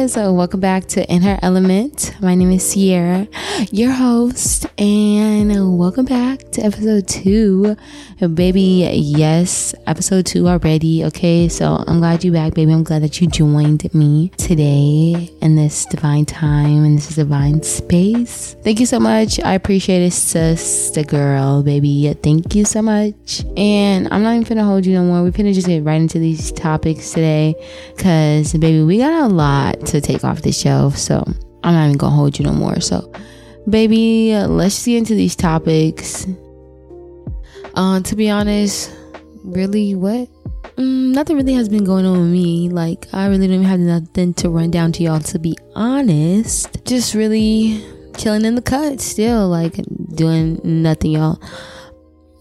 guys, welcome back to In Her Element. My name is Sierra, your host, and welcome back to episode two. Baby, yes, episode two already. Okay, so I'm glad you're back, baby. I'm glad that you joined me today in this divine time and this divine space. Thank you so much. I appreciate it, sister girl, baby. Thank you so much. And I'm not even gonna hold you no more. We're gonna just get right into these topics today, cause baby, we got a lot to take off the shelf. So I'm not even gonna hold you no more. So, baby, let's get into these topics. Uh, to be honest, really, what? Mm, nothing really has been going on with me. Like, I really don't have nothing to run down to y'all, to be honest. Just really chilling in the cut still, like, doing nothing, y'all.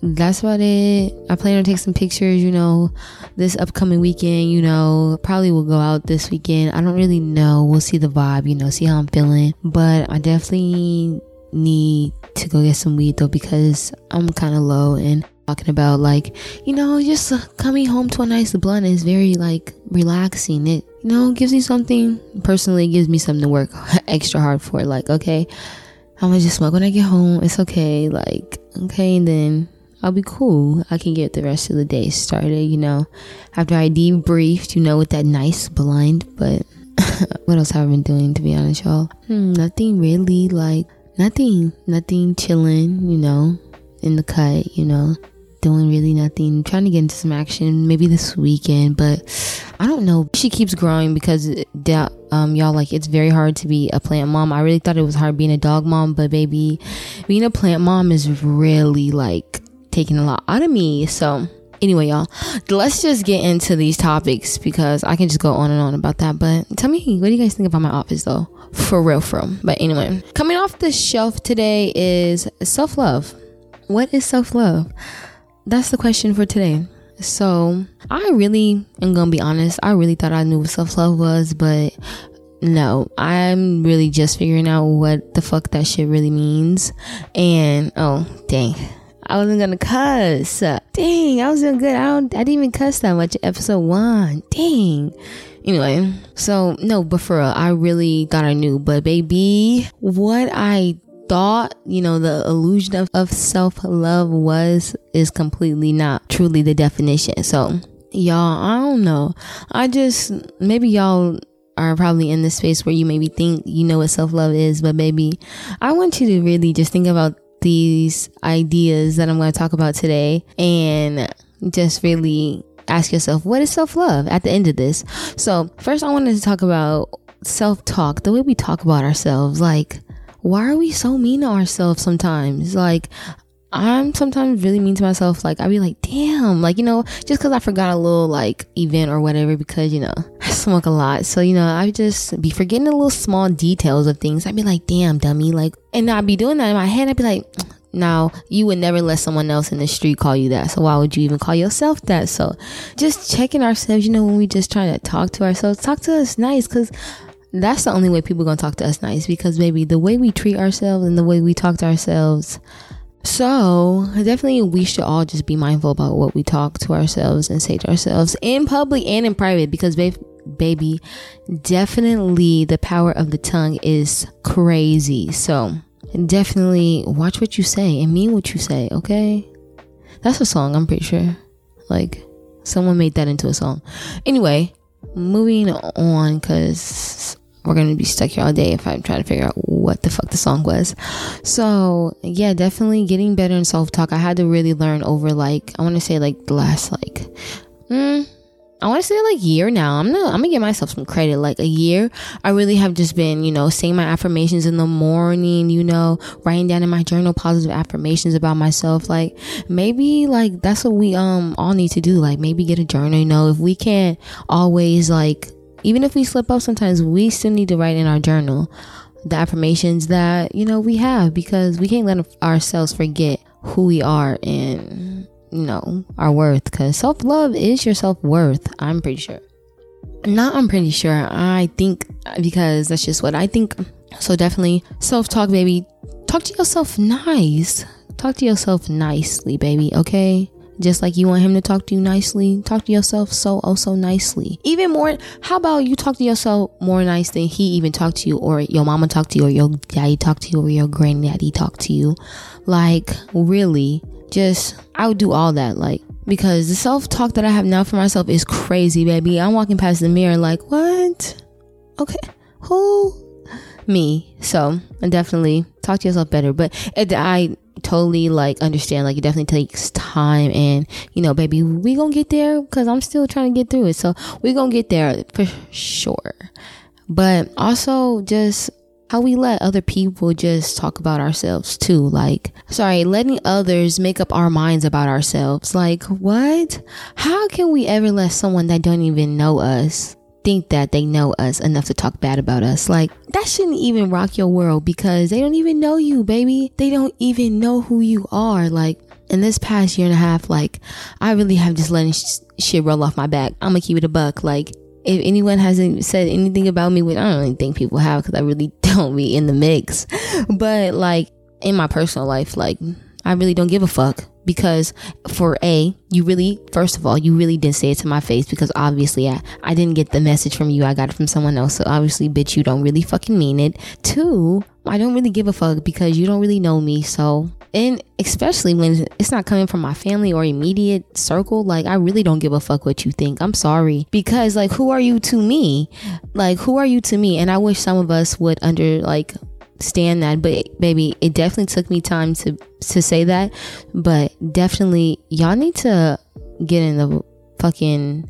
That's about it. I plan on taking some pictures, you know, this upcoming weekend, you know, probably will go out this weekend. I don't really know. We'll see the vibe, you know, see how I'm feeling. But I definitely need to go get some weed though because I'm kind of low and talking about like you know just coming home to a nice blunt is very like relaxing it you know gives me something personally gives me something to work extra hard for like okay i'm gonna just smoke when i get home it's okay like okay and then I'll be cool. I can get the rest of the day started, you know, after I debriefed, you know, with that nice blind. But what else have I been doing, to be honest, y'all? Hmm, nothing really, like, nothing, nothing chilling, you know, in the cut, you know, doing really nothing, trying to get into some action maybe this weekend, but I don't know. She keeps growing because um y'all like it's very hard to be a plant mom. I really thought it was hard being a dog mom, but baby, being a plant mom is really like taking a lot out of me. So anyway, y'all, let's just get into these topics because I can just go on and on about that. But tell me, what do you guys think about my office though? For real, real. But anyway, coming off the shelf today is self love. What is self love? That's the question for today. So I really am gonna be honest. I really thought I knew what self love was, but no, I'm really just figuring out what the fuck that shit really means. And oh, dang. I wasn't gonna cuss. Dang, I was doing good. I don't I didn't even cuss that much episode one. Dang. Anyway, so no, but for real, I really got I knew. But baby, what I thought, you know, the illusion of, of self love was is completely not truly the definition. So y'all, I don't know. I just maybe y'all are probably in this space where you maybe think you know what self love is, but baby, I want you to really just think about these ideas that I'm going to talk about today and just really ask yourself, what is self love at the end of this? So, first, I wanted to talk about self talk, the way we talk about ourselves. Like, why are we so mean to ourselves sometimes? Like, I'm sometimes really mean to myself. Like, I'd be like, damn, like, you know, just because I forgot a little, like, event or whatever, because, you know, I smoke a lot. So, you know, I just be forgetting the little small details of things. I'd be like, damn, dummy. Like, and I'd be doing that in my head. I'd be like, mm, now, you would never let someone else in the street call you that. So why would you even call yourself that? So just checking ourselves, you know, when we just try to talk to ourselves, talk to us nice because that's the only way people going to talk to us nice because maybe the way we treat ourselves and the way we talk to ourselves so definitely we should all just be mindful about what we talk to ourselves and say to ourselves in public and in private because babe, baby, definitely the power of the tongue is crazy. So definitely watch what you say and mean what you say, okay? That's a song, I'm pretty sure. Like someone made that into a song. Anyway, moving on because we're gonna be stuck here all day if I'm trying to figure out what the fuck the song was. So yeah, definitely getting better in self talk. I had to really learn over like I want to say like the last like. Mm, I want to say like year now. I'm gonna I'm gonna give myself some credit. Like a year, I really have just been you know saying my affirmations in the morning. You know, writing down in my journal positive affirmations about myself. Like maybe like that's what we um all need to do. Like maybe get a journal. You know, if we can't always like even if we slip up sometimes, we still need to write in our journal the affirmations that, you know, we have because we can't let ourselves forget who we are and, you know, our worth because self love is your self worth. I'm pretty sure. Not, I'm pretty sure. I think because that's just what I think. So definitely self talk, baby. Talk to yourself nice. Talk to yourself nicely, baby. Okay. Just like you want him to talk to you nicely, talk to yourself so oh so nicely. Even more, how about you talk to yourself more nice than he even talked to you, or your mama talked to you, or your daddy talked to you, or your granddaddy talked to you? Like, really, just I would do all that. Like, because the self talk that I have now for myself is crazy, baby. I'm walking past the mirror like, what? Okay, who? Me. So, definitely talk to yourself better. But it, I totally like understand like it definitely takes time and you know baby we gonna get there because i'm still trying to get through it so we gonna get there for sure but also just how we let other people just talk about ourselves too. Like, sorry, letting others make up our minds about ourselves. Like, what? How can we ever let someone that don't even know us think that they know us enough to talk bad about us? Like, that shouldn't even rock your world because they don't even know you, baby. They don't even know who you are. Like, in this past year and a half, like, I really have just letting sh- shit roll off my back. I'm gonna keep it a buck. Like, if anyone hasn't said anything about me, which I don't really think people have because I really don't be in the mix. But like in my personal life, like I really don't give a fuck because for A, you really, first of all, you really didn't say it to my face because obviously I, I didn't get the message from you. I got it from someone else. So obviously, bitch, you don't really fucking mean it. Two, I don't really give a fuck because you don't really know me. So and especially when it's not coming from my family or immediate circle like i really don't give a fuck what you think i'm sorry because like who are you to me like who are you to me and i wish some of us would under like stand that but baby it definitely took me time to to say that but definitely y'all need to get in the fucking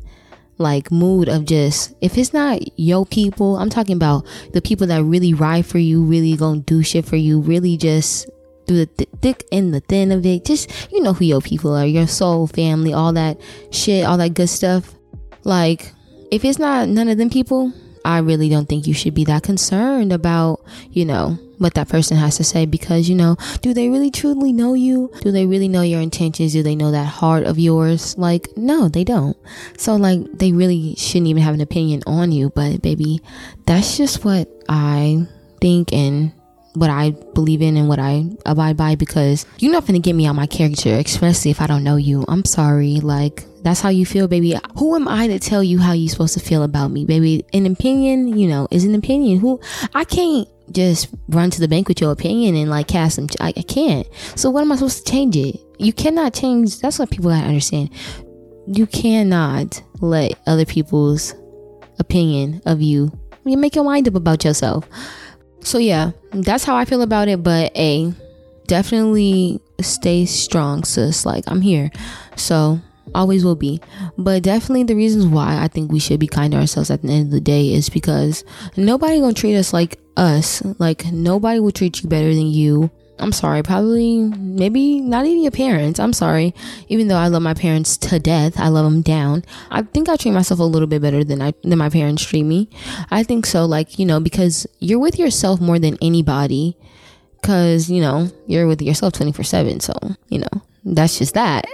like mood of just if it's not yo people i'm talking about the people that really ride for you really gonna do shit for you really just through the th- thick and the thin of it. Just, you know who your people are, your soul, family, all that shit, all that good stuff. Like, if it's not none of them people, I really don't think you should be that concerned about, you know, what that person has to say because, you know, do they really truly know you? Do they really know your intentions? Do they know that heart of yours? Like, no, they don't. So, like, they really shouldn't even have an opinion on you. But, baby, that's just what I think and what I believe in and what I abide by because you're not gonna get me out my character, especially if I don't know you. I'm sorry. Like, that's how you feel, baby. Who am I to tell you how you're supposed to feel about me, baby? An opinion, you know, is an opinion. Who I can't just run to the bank with your opinion and like cast them. I, I can't. So what am I supposed to change it? You cannot change. That's what people gotta understand. You cannot let other people's opinion of you. You make your mind up about yourself. So yeah, that's how I feel about it. But a definitely stay strong, sis. Like I'm here. So always will be. But definitely the reasons why I think we should be kind to ourselves at the end of the day is because nobody gonna treat us like us. Like nobody will treat you better than you. I'm sorry, probably, maybe not even your parents. I'm sorry. Even though I love my parents to death, I love them down. I think I treat myself a little bit better than I, than my parents treat me. I think so, like, you know, because you're with yourself more than anybody. Cause, you know, you're with yourself 24 7. So, you know, that's just that.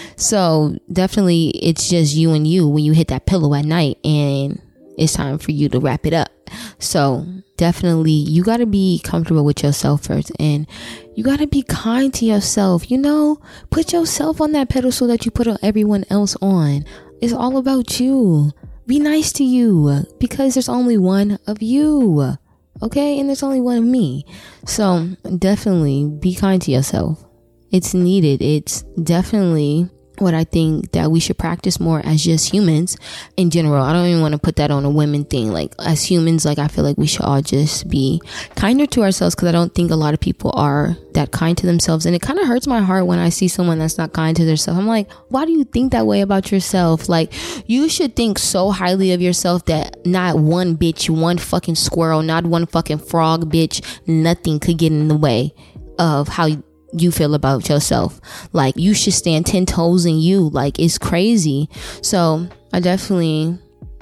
so definitely it's just you and you when you hit that pillow at night and it's time for you to wrap it up. So definitely you got to be comfortable with yourself first and you got to be kind to yourself. You know, put yourself on that pedestal that you put everyone else on. It's all about you. Be nice to you because there's only one of you. Okay? And there's only one of me. So definitely be kind to yourself. It's needed. It's definitely what I think that we should practice more as just humans in general. I don't even want to put that on a women thing. Like as humans, like I feel like we should all just be kinder to ourselves because I don't think a lot of people are that kind to themselves. And it kind of hurts my heart when I see someone that's not kind to themselves. I'm like, why do you think that way about yourself? Like you should think so highly of yourself that not one bitch, one fucking squirrel, not one fucking frog bitch, nothing could get in the way of how you feel about yourself. Like you should stand 10 toes in you. Like it's crazy. So I definitely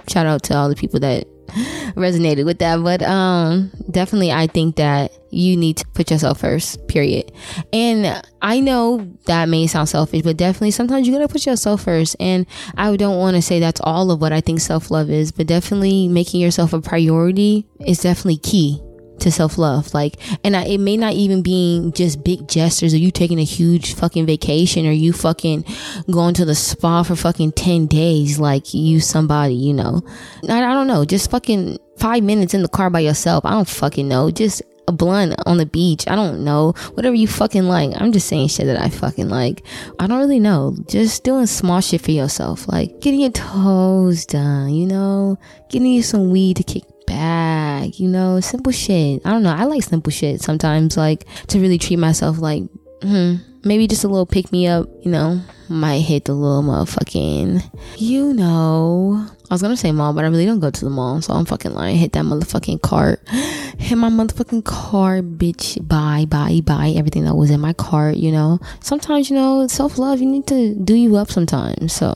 shout out to all the people that resonated with that. But um definitely I think that you need to put yourself first, period. And I know that may sound selfish, but definitely sometimes you gotta put yourself first. And I don't want to say that's all of what I think self love is, but definitely making yourself a priority is definitely key to self love. Like, and I, it may not even be just big gestures or you taking a huge fucking vacation or you fucking going to the spa for fucking 10 days. Like, you somebody, you know. I, I don't know. Just fucking five minutes in the car by yourself. I don't fucking know. Just a blunt on the beach. I don't know. Whatever you fucking like. I'm just saying shit that I fucking like. I don't really know. Just doing small shit for yourself. Like getting your toes done, you know? Getting you some weed to kick back, you know? Simple shit. I don't know. I like simple shit sometimes, like to really treat myself like, hmm, maybe just a little pick me up, you know? Might hit the little motherfucking, you know, I was gonna say mall, but I really don't go to the mall, so I'm fucking lying. Hit that motherfucking cart. Hit my motherfucking cart, bitch. Buy, buy, buy everything that was in my cart, you know. Sometimes, you know, self love, you need to do you up sometimes. So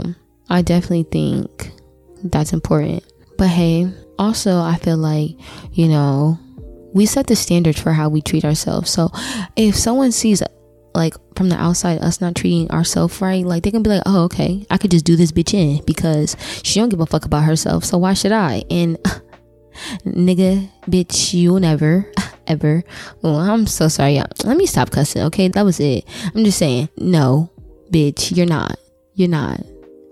I definitely think that's important. But hey, also, I feel like, you know, we set the standards for how we treat ourselves. So if someone sees like from the outside us not treating ourselves right like they can be like oh okay i could just do this bitch in because she don't give a fuck about herself so why should i? And nigga bitch you'll never ever. Oh i'm so sorry let me stop cussing okay? That was it. I'm just saying no bitch you're not. You're not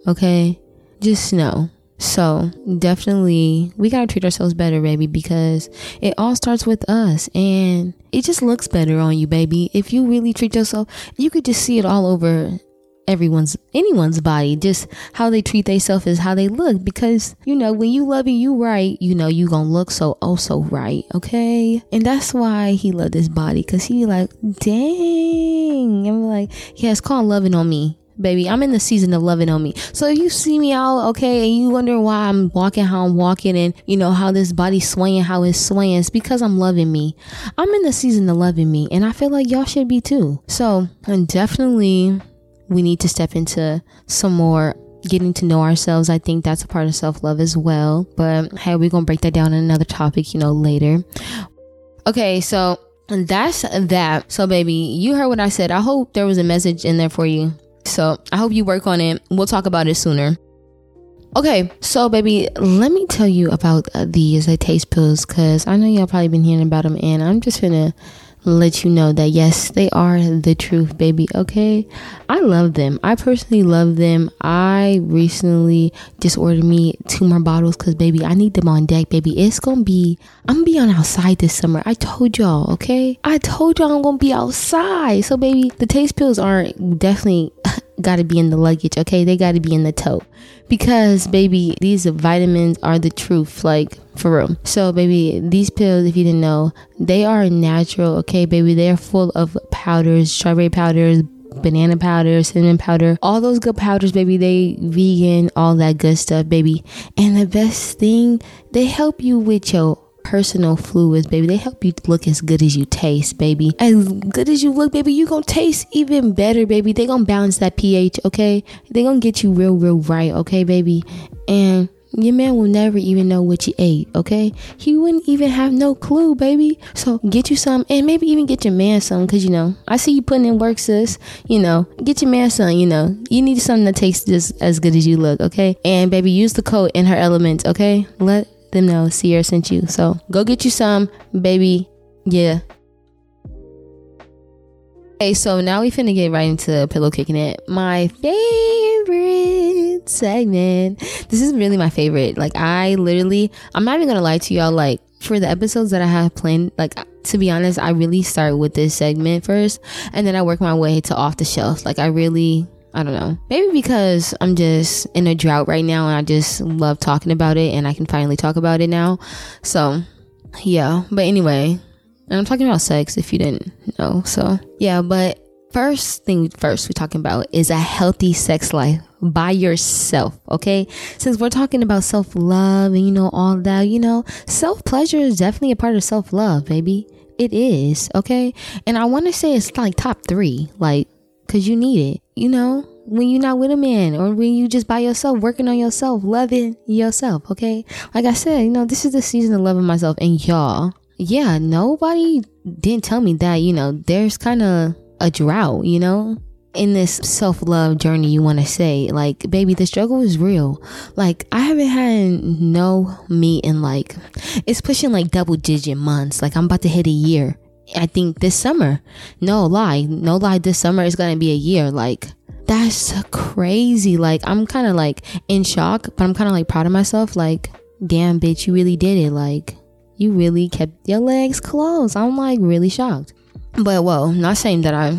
okay? Just know so definitely we gotta treat ourselves better, baby, because it all starts with us and it just looks better on you, baby. If you really treat yourself, you could just see it all over everyone's anyone's body. Just how they treat themselves is how they look because you know when you love you right you know you gonna look so oh so right okay? And that's why he loved his body because he like dang. I'm like yeah it's called loving on me baby. I'm in the season of loving on me. So if you see me out, okay, and you wonder why I'm walking how I'm walking and you know how this body's swaying how it's swaying, it's because I'm loving me. I'm in the season of loving me, and I feel like y'all should be too. So and definitely we need to step into some more getting to know ourselves. I think that's a part of self love as well. But hey, we're gonna break that down in another topic, you know, later. Okay, so that's that. So, baby, you heard what I said. I hope there was a message in there for you. So I hope you work on it. We'll talk about it sooner. Okay, so baby, let me tell you about uh, these uh, taste pills because I know y'all probably been hearing about them, and I'm just gonna let you know that yes, they are the truth, baby. Okay, I love them. I personally love them. I recently just ordered me two more bottles because, baby, I need them on deck, baby. It's gonna be, I'm gonna be on outside this summer. I told y'all, okay? I told y'all I'm gonna be outside. So, baby, the taste pills aren't definitely got to be in the luggage, okay? They got to be in the tote. Because, baby, these vitamins are the truth, like for real. So, baby, these pills, if you didn't know, they are natural, okay, baby? They're full of powders, strawberry powders, banana powder, cinnamon powder, all those good powders, baby. They vegan, all that good stuff, baby. And the best thing, they help you with your personal fluids, baby. They help you look as good as you taste, baby. As good as you look, baby, you gonna taste even better, baby. They gonna balance that pH, okay? They gonna get you real, real right, okay, baby? And your man will never even know what you ate, okay? He wouldn't even have no clue, baby. So get you some and maybe even get your man some because, you know, I see you putting in work, sis. You know, get your man some, you know. You need something that tastes just as good as you look, okay? And, baby, use the code in her element, okay? Let them know Sierra sent you. So go get you some, baby. Yeah. Okay, so now we finna get right into pillow kicking it. My favorite segment. This is really my favorite. Like I literally, I'm not even gonna lie to y'all. Like for the episodes that I have planned, like to be honest, I really start with this segment first, and then I work my way to off the shelf. Like I really I don't know. Maybe because I'm just in a drought right now and I just love talking about it and I can finally talk about it now. So, yeah. But anyway, and I'm talking about sex if you didn't know. So, yeah, but first thing first we're talking about is a healthy sex life by yourself, okay? Since we're talking about self-love and you know all that, you know, self-pleasure is definitely a part of self-love, baby. It is, okay? And I want to say it's like top 3, like cuz you need it you know, when you're not with a man or when you just by yourself, working on yourself, loving yourself, okay? Like I said, you know, this is the season of loving myself. And y'all, yeah, nobody didn't tell me that, you know, there's kind of a drought, you know? in this self love journey you want to say, like, baby, the struggle is real. Like, I haven't had no meat in like, it's pushing like double digit months. Like, I'm about to hit a year. I think this summer. No lie. No lie. This summer is to be a year. Like, that's crazy. Like, I'm kind of like in shock, but I'm kind of like proud of myself. Like, damn, bitch, you really did it. Like, you really kept your legs closed. I'm like really shocked. But whoa, not saying that I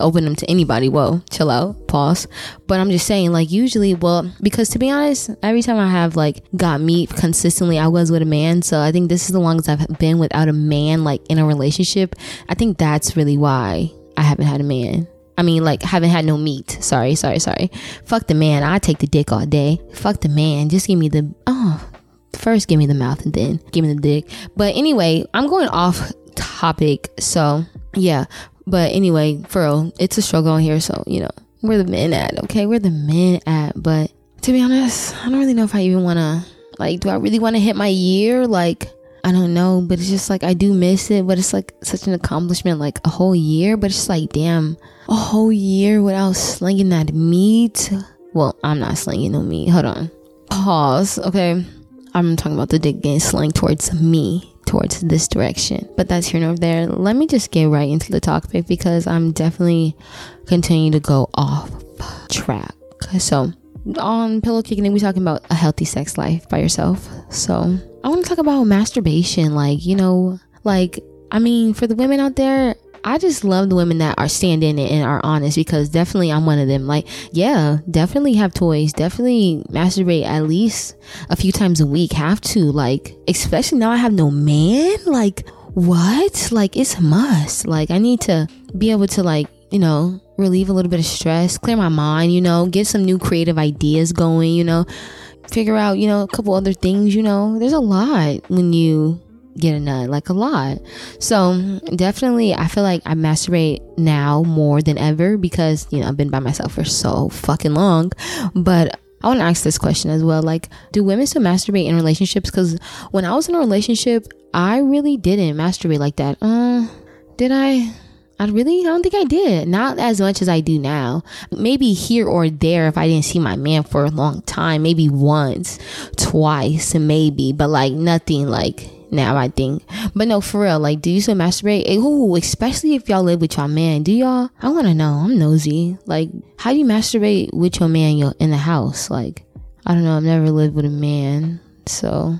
open them to anybody. Whoa, chill out, pause. But I'm just saying, like, usually, well, because to be honest, every time I have like got meat consistently, I was with a man. So I think this is the longest I've been without a man, like in a relationship. I think that's really why I haven't had a man. I mean, like, haven't had no meat. Sorry, sorry, sorry. Fuck the man. I take the dick all day. Fuck the man. Just give me the, oh, first give me the mouth and then give me the dick. But anyway, I'm going off topic. So, yeah. But anyway, for real, it's a struggle on here. So, you know, where the men at? Okay, where the men at? But to be honest, I don't really know if I even want to, like, do I really want to hit my year? Like, I don't know, but it's just like I do miss it, but it's like such an accomplishment, like a whole year. But it's like, damn, a whole year without slinging that meat. Well, I'm not slinging no meat. Hold on. Pause. Okay. I'm talking about the dick getting slung towards me towards this direction. But that's here nor there. Let me just get right into the topic because I'm definitely continuing to go off track. So on Pillow Kicking, we talking about a healthy sex life by yourself. So I want to talk about masturbation. Like, you know, like, I mean, for the women out there, I just love the women that are standing and are honest because definitely I'm one of them. Like, yeah, definitely have toys. Definitely masturbate at least a few times a week. Have to. Like, especially now I have no man. Like, what? Like, it's a must. Like, I need to be able to, like, you know, relieve a little bit of stress, clear my mind, you know, get some new creative ideas going, you know, figure out, you know, a couple other things, you know. There's a lot when you get a nut, like a lot. So definitely, I feel like I masturbate now more than ever because you know I've been by myself for so fucking long. But I want to ask this question as well: like, do women still masturbate in relationships? Because when I was in a relationship, I really didn't masturbate like that. Uh, did I? I really I don't think I did. Not as much as I do now. Maybe here or there if I didn't see my man for a long time. Maybe once, twice, maybe, but like nothing like now I think. But no, for real, like, do you still masturbate? Eh, ooh, especially if y'all live with y'all man. Do y'all? I want to know. I'm nosy. Like, how do you masturbate with your man in the house? Like, I don't know. I've never lived with a man, so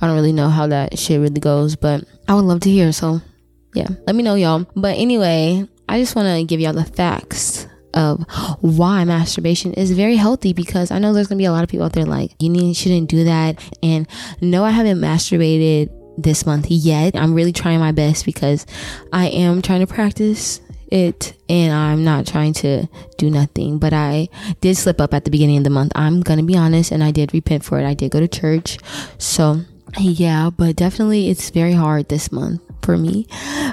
I don't really know how that shit really goes. But I would love to hear. So, yeah, let me know, y'all. But anyway, I just want to give y'all the facts of why masturbation is very healthy because I know there's gonna be a lot of people out there like you need shouldn't do that and no I haven't masturbated this month yet. I'm really trying my best because I am trying to practice it and I'm not trying to do nothing. But I did slip up at the beginning of the month. I'm going to be honest and I did repent for it. I did go to church. So, yeah, but definitely it's very hard this month for me.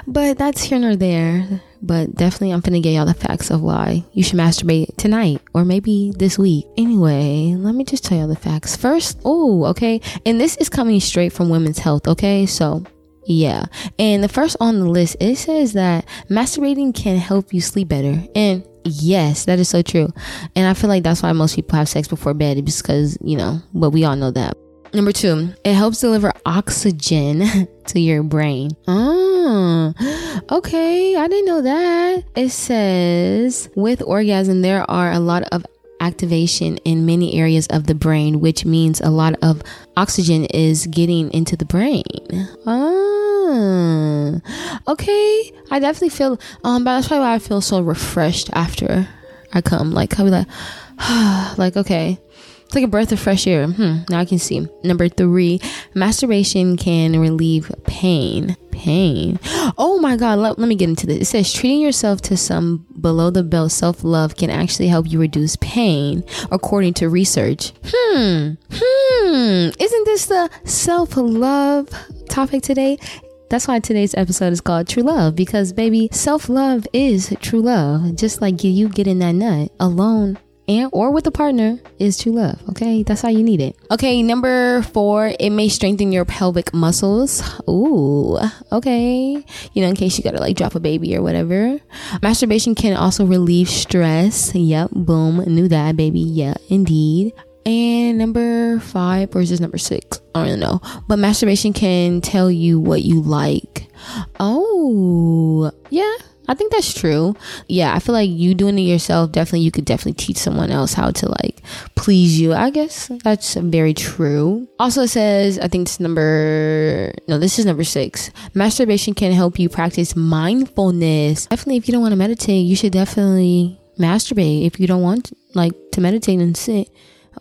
But that's here nor there. But definitely, I'm gonna get y'all the facts of why you should masturbate tonight or maybe this week. Anyway, let me just tell y'all the facts. First, oh, okay. And this is coming straight from Women's Health, okay? So, yeah. And the first on the list, it says that masturbating can help you sleep better. And yes, that is so true. And I feel like that's why most people have sex before bed because, you know, but we all know that. Number two, it helps deliver oxygen to your brain. Oh, okay. I didn't know that. It says with orgasm, there are a lot of activation in many areas of the brain, which means a lot of oxygen is getting into the brain. Ah, okay. I definitely feel, um, but that's probably why I feel so refreshed after I come. Like, I'll be like, like, okay, it's like a breath of fresh air. Hmm, now I can see. Number three, masturbation can relieve pain. Pain. Oh my God, let, let me get into this. It says treating yourself to some below the belt self love can actually help you reduce pain, according to research. Hmm, hmm. Isn't this the self love topic today? That's why today's episode is called True Love because, baby, self love is true love. Just like you getting that nut alone and or with a partner is true love. Okay, that's how you need it. Okay, number four, it may strengthen your pelvic muscles. Ooh, okay. You know, in case you gotta like drop a baby or whatever. Masturbation can also relieve stress. Yep, boom, knew that, baby. Yeah, indeed. And number five, or is this number six? I don't know. But masturbation can tell you what you like. Oh, yeah I think that's true. Yeah, I feel like you doing it yourself, definitely, you could definitely teach someone else how to like please you. I guess that's very true. Also, it says, I think it's number, no, this is number six. Masturbation can help you practice mindfulness. Definitely, if you don't want to meditate, you should definitely masturbate. If you don't want like to meditate and sit,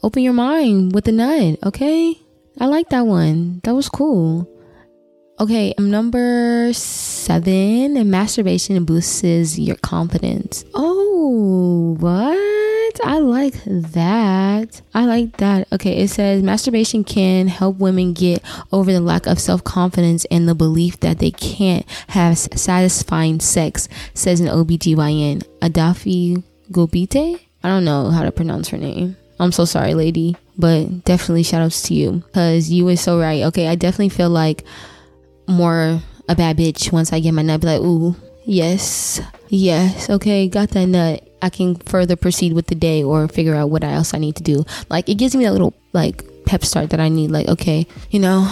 open your mind with a nut, okay? I like that one. That was cool. Okay, number seven, masturbation boosts your confidence. Oh, what? I like that. I like that. Okay, it says masturbation can help women get over the lack of self confidence and the belief that they can't have satisfying sex, says an OBGYN, Adafi Gobite. I don't know how to pronounce her name. I'm so sorry, lady, but definitely shout outs to you because you were so right. Okay, I definitely feel like more a bad bitch once I get my nut. Be like, ooh, yes, yes, okay, got that nut. I can further proceed with the day or figure out what else I need to do. Like it gives me that little like pep start that I need. Like, okay, you know,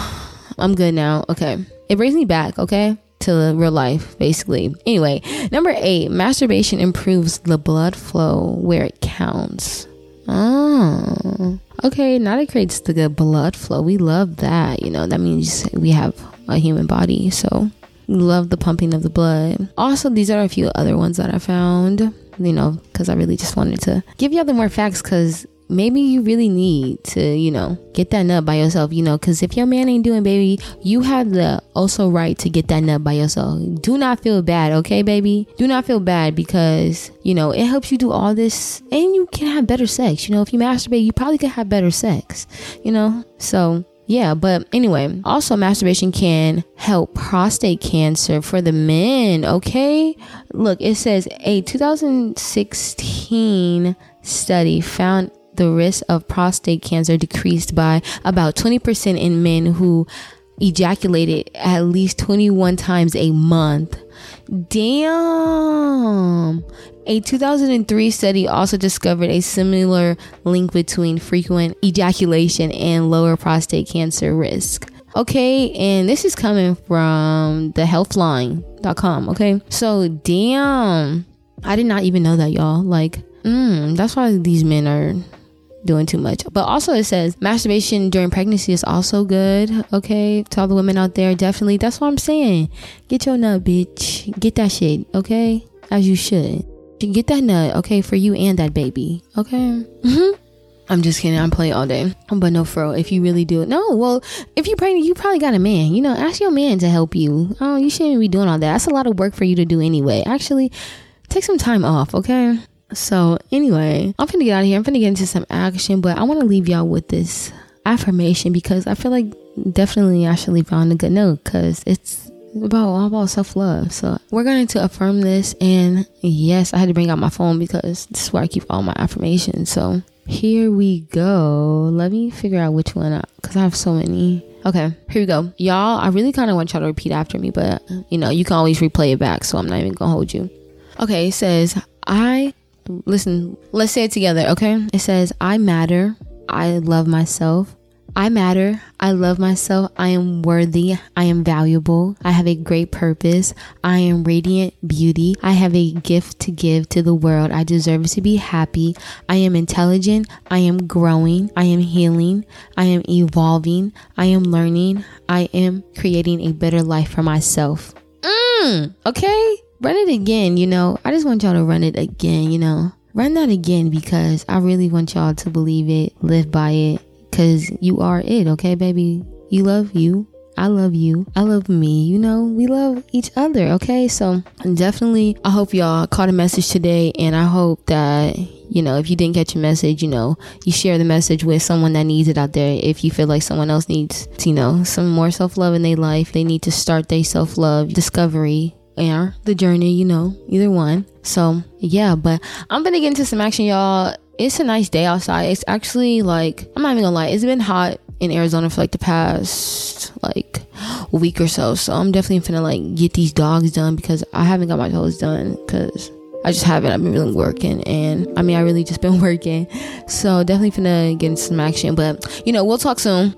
I'm good now. Okay, it brings me back. Okay. To real life, basically. Anyway, number eight, masturbation improves the blood flow where it counts. Oh, okay. Now it creates the good blood flow. We love that. You know, that means we have a human body. So love the pumping of the blood. Also, these are a few other ones that I found, you know, because I really just wanted to give y'all the more facts because maybe you really need to, you know, get that nut by yourself, you know, because if your man ain't doing, baby, you have the also right to get that nut by yourself. Do not feel bad, okay, baby? Do not feel bad because, you know, it helps you do all this and you can have better sex. You know, if you masturbate, you probably can have better sex, you know? So yeah, but anyway, also masturbation can help prostate cancer for the men, okay? Look, it says a 2016 study found the risk of prostate cancer decreased by about 20% in men who ejaculated at least 21 times a month. Damn. A 2003 study also discovered a similar link between frequent ejaculation and lower prostate cancer risk. Okay, and this is coming from the healthline.com. Okay, so damn, I did not even know that, y'all. Like, mm, that's why these men are doing too much. But also, it says masturbation during pregnancy is also good. Okay, to all the women out there, definitely. That's what I'm saying. Get your nut, bitch. Get that shit. Okay, as you should. Get that nut. Okay, for you and that baby. Okay. Mm-hmm. I'm just kidding. I'm playing all day. But no, fro. If you really do it, no. Well, if you're pregnant, you probably got a man. You know, ask your man to help you. Oh, you shouldn't be doing all that. That's a lot of work for you to do anyway. Actually, take some time off. Okay. So anyway, I'm gonna get out of here. I'm gonna get into some action, but I want to leave y'all with this affirmation because I feel like definitely I should leave y'all on a good note because it's about all about self love. So we're going to affirm this, and yes, I had to bring out my phone because this is where I keep all my affirmations. So here we go. Let me figure out which one because I have so many. Okay, here we go. Y'all, I really kind of want y'all to repeat after me, but you know, you can always replay it back, so I'm not even gonna hold you. Okay, it says, I Listen, let's say it together, okay? It says, I matter. I love myself. I matter. I love myself. I am worthy. I am valuable. I have a great purpose. I am radiant beauty. I have a gift to give to the world. I deserve to be happy. I am intelligent. I am growing. I am healing. I am evolving. I am learning. I am creating a better life for myself. Mm, okay? Run it again, you know. I just want y'all to run it again, you know. Run that again because I really want y'all to believe it, live by it, because you are it, okay, baby? You love you. I love you. I love me. You know, we love each other. Okay. So definitely, I hope y'all caught a message today. And I hope that, you know, if you didn't catch a message, you know, you share the message with someone that needs it out there. If you feel like someone else needs, you know, some more self love in their life, they need to start their self love discovery or the journey, you know, either one. So yeah, but I'm gonna get into some action, y'all. it's a nice day outside. It's actually like I'm not even gonna lie, it's been hot in Arizona for like the past like week or so. So I'm definitely finna like get these dogs done because I haven't got my toes done because I just haven't. I've been really working and I mean I really just been working. So definitely finna get into some action. But you know, we'll talk soon.